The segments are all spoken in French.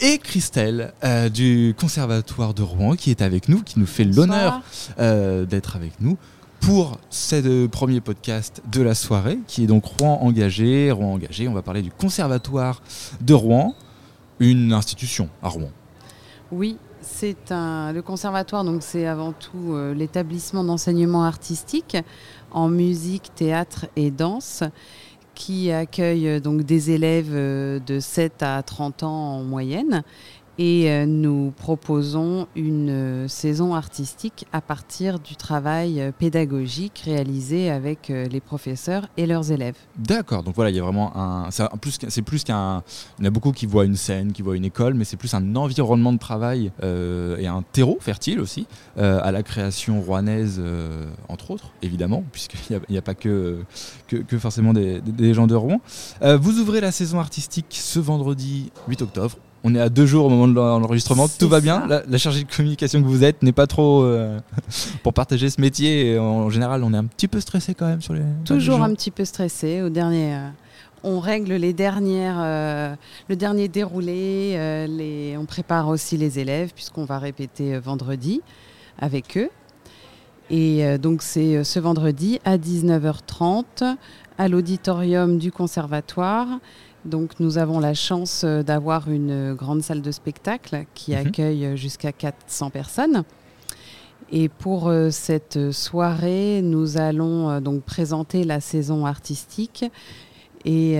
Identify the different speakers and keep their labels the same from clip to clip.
Speaker 1: et Christelle euh, du Conservatoire de Rouen qui est avec nous, qui nous fait l'honneur euh, d'être avec nous pour ce premier podcast de la soirée, qui est donc Rouen engagé. Rouen engagé, on va parler du Conservatoire de Rouen, une institution à Rouen.
Speaker 2: Oui, c'est un, le conservatoire, donc c'est avant tout euh, l'établissement d'enseignement artistique en musique, théâtre et danse qui accueille euh, donc des élèves euh, de 7 à 30 ans en moyenne et euh, nous proposons une euh, saison artistique à partir du travail euh, pédagogique réalisé avec les professeurs et leurs élèves.
Speaker 1: D'accord, donc voilà, il y a vraiment un. C'est plus, qu'un. Il y en a beaucoup qui voient une scène, qui voient une école, mais c'est plus un environnement de travail et un terreau fertile aussi à la création rouennaise, entre autres, évidemment, puisqu'il n'y a, pas que, que, que forcément des, des, gens de Rouen. vous ouvrez la saison artistique ce vendredi 8 octobre on est à deux jours au moment de l'enregistrement, tout va bien. La, chargée de communication que vous êtes n'est pas trop euh, pour partager ce métier. en général, on est un petit peu stressé quand même sur les.
Speaker 2: Toujours un petit peu stressé. Au dernier, euh, on règle les dernières, euh, le dernier déroulé. les, on prépare aussi les élèves puisqu'on va répéter vendredi avec eux. Et donc c'est ce vendredi à 19h30 à l'auditorium du conservatoire. Donc nous avons la chance euh, d'avoir une grande salle de spectacle qui mhm. accueille jusqu'à 400 personnes. Et pour euh, cette soirée, nous allons euh, donc présenter la saison artistique. Et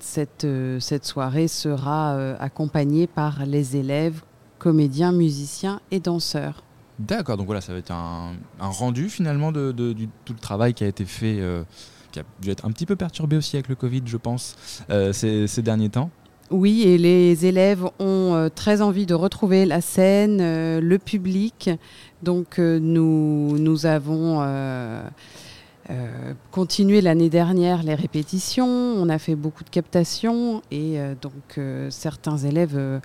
Speaker 2: cette, cette, soirée sera accompagnée par les élèves, comédiens, musiciens et danseurs.
Speaker 1: D'accord, donc voilà, ça va être un, rendu finalement de, tout le travail qui a été fait qui a dû être un petit peu perturbé aussi avec le Covid, je pense, euh, ces, derniers temps.
Speaker 2: Oui, et les élèves ont euh, très envie de retrouver la scène, euh, le public. Donc nous, nous avons continué l'année dernière les répétitions, on a fait beaucoup de captations et donc certains élèves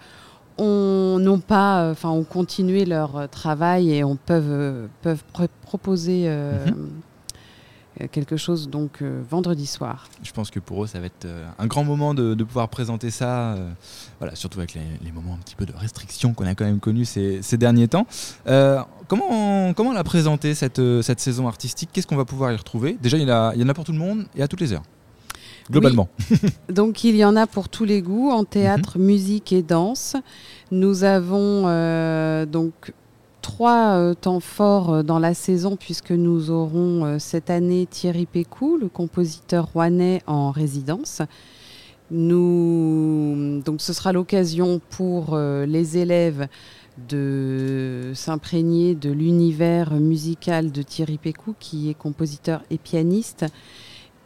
Speaker 2: ont, pas, enfin, ont continué leur travail et on peuvent, peuvent proposer. Mhm. Euh, quelque chose donc euh, vendredi soir.
Speaker 1: Je pense que pour eux, ça va être euh, un grand moment de, pouvoir présenter ça, voilà, surtout avec les, moments un petit peu de restriction qu'on a quand même connus ces, derniers temps. comment, comment la présenter cette, cette saison artistique? Qu'est-ce qu'on va pouvoir y retrouver? Déjà, il y, a, il y en a pour tout le monde et à toutes les heures globalement.
Speaker 2: Donc il y en a pour tous les goûts en théâtre, mhm. musique et danse. Nous avons donc trois euh, temps forts euh, dans la saison puisque nous aurons euh, cette année Thierry Pécou, le compositeur rouennais en résidence. Donc ce sera l'occasion pour les élèves de s'imprégner de l'univers musical de Thierry Pécou qui est compositeur et pianiste.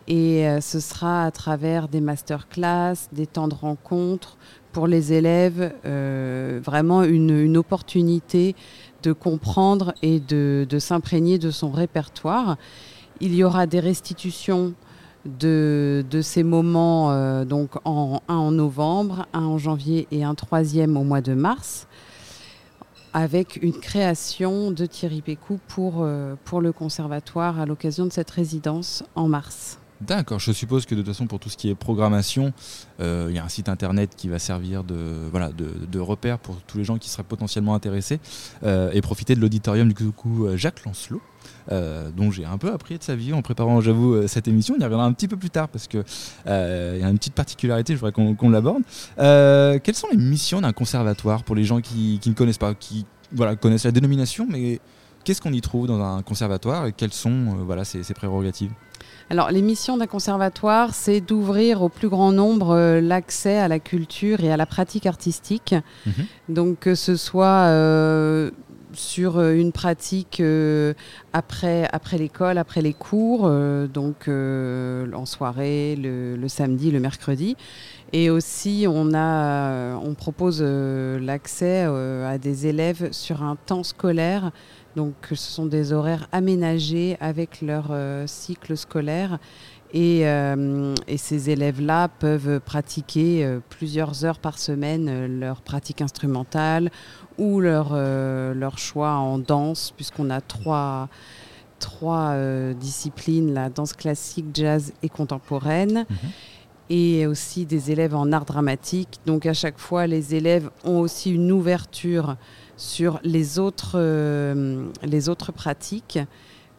Speaker 2: Et ce sera à travers des masterclass, des temps de rencontre pour les élèves, vraiment une, opportunité de comprendre et de, s'imprégner de son répertoire. Il y aura des restitutions de, ces moments, euh, donc en, un en novembre, un en janvier et un troisième au mois de mars, avec une création de Thierry Pécou pour, euh, pour le conservatoire à l'occasion de cette résidence en mars.
Speaker 1: D'accord, je suppose que de toute façon pour tout ce qui est programmation, euh, il y a un site internet qui va servir de, repère pour tous les gens qui seraient potentiellement intéressés euh, et profiter de l'auditorium du coup euh, Jacques Lancelot. dont j'ai un peu appris de sa vie en préparant, j'avoue, cette émission. On y reviendra un petit peu plus tard parce qu'il y a une petite particularité, je voudrais qu'on l'aborde. quelles sont les missions d'un conservatoire pour les gens qui, qui, ne connaissent pas, qui voilà, connaissent la dénomination, mais qu'est-ce qu'on y trouve dans un conservatoire et quelles sont voilà, ses prérogatives?
Speaker 2: Alors, les missions d'un conservatoire, c'est d'ouvrir au plus grand nombre euh, l'accès à la culture et à la pratique artistique. Mhm. Donc, que ce soit euh, sur euh, une pratique après, après l'école, après les cours, donc en soirée, le, samedi, le mercredi. Et aussi, on, a, on propose l'accès à des élèves sur un temps scolaire donc ce sont des horaires aménagés avec leur euh, cycle scolaire. Euh, et, ces élèves-là peuvent pratiquer euh, plusieurs heures par semaine leur pratique instrumentale ou leur, leur choix en danse, puisqu'on a trois, trois disciplines, la danse classique, jazz et contemporaine. Mhm. et aussi des élèves en art dramatique. Donc à chaque fois, les élèves ont aussi une ouverture sur les autres, euh, les autres pratiques,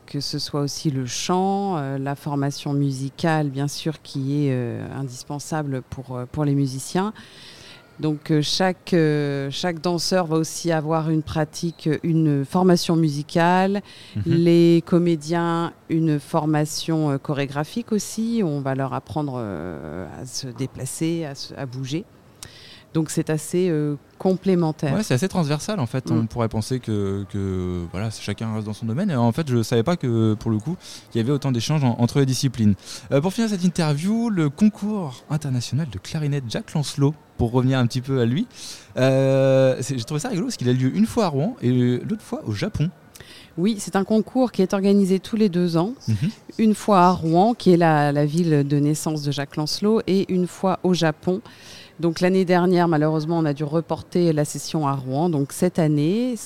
Speaker 2: que ce soit aussi le chant, euh, la formation musicale, bien sûr, qui est euh, indispensable pour, pour les musiciens. Donc chaque, chaque danseur va aussi avoir une pratique, une formation musicale, mhm. les comédiens une formation chorégraphique aussi, on va leur apprendre à se déplacer, à, à bouger. Donc c'est assez euh, complémentaire.
Speaker 1: Ouais, c'est assez transversal en fait. On mm. pourrait penser que, que, voilà, chacun reste dans son domaine. Et en fait, je ne savais pas que pour le coup, il y avait autant d'échanges entre les disciplines. Euh, pour finir cette interview, le concours international de clarinette Jacques Lancelot, pour revenir un petit peu à lui, euh, j'ai trouvé ça rigolo parce qu'il a lieu une fois à Rouen et l'autre fois au Japon.
Speaker 2: Oui, c'est un concours qui est organisé tous les deux ans. Mhm. Une fois à Rouen, qui est la, la, ville de naissance de Jacques Lancelot, et une fois au Japon. Donc l'année dernière, malheureusement, on a dû reporter la session à Rouen. Donc cette année,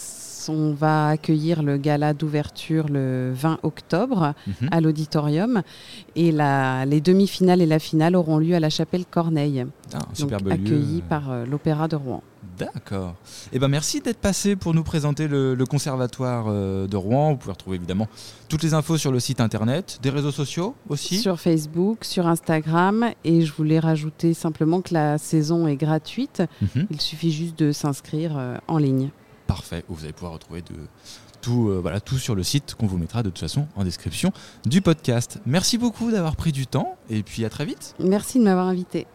Speaker 2: on va accueillir le gala d'ouverture le 20 octobre mhm. à l'auditorium et les demi-finales et la finale auront lieu à la chapelle Corneille,
Speaker 1: ah, donc
Speaker 2: accueilli par euh, l'Opéra de Rouen.
Speaker 1: D'accord. Eh ben merci d'être passé pour nous présenter le, conservatoire euh, de Rouen. Vous pouvez retrouver évidemment toutes les infos sur le site internet, des réseaux sociaux aussi.
Speaker 2: Sur Facebook, sur Instagram. Et je voulais rajouter simplement que la saison est gratuite. Mhm. Il suffit juste de s'inscrire euh, en ligne.
Speaker 1: Parfait. Vous allez pouvoir retrouver de, tout, euh, voilà, tout sur le site qu'on vous mettra de toute façon en description du podcast. Merci beaucoup d'avoir pris du temps et puis à très vite.
Speaker 2: Merci de m'avoir invité.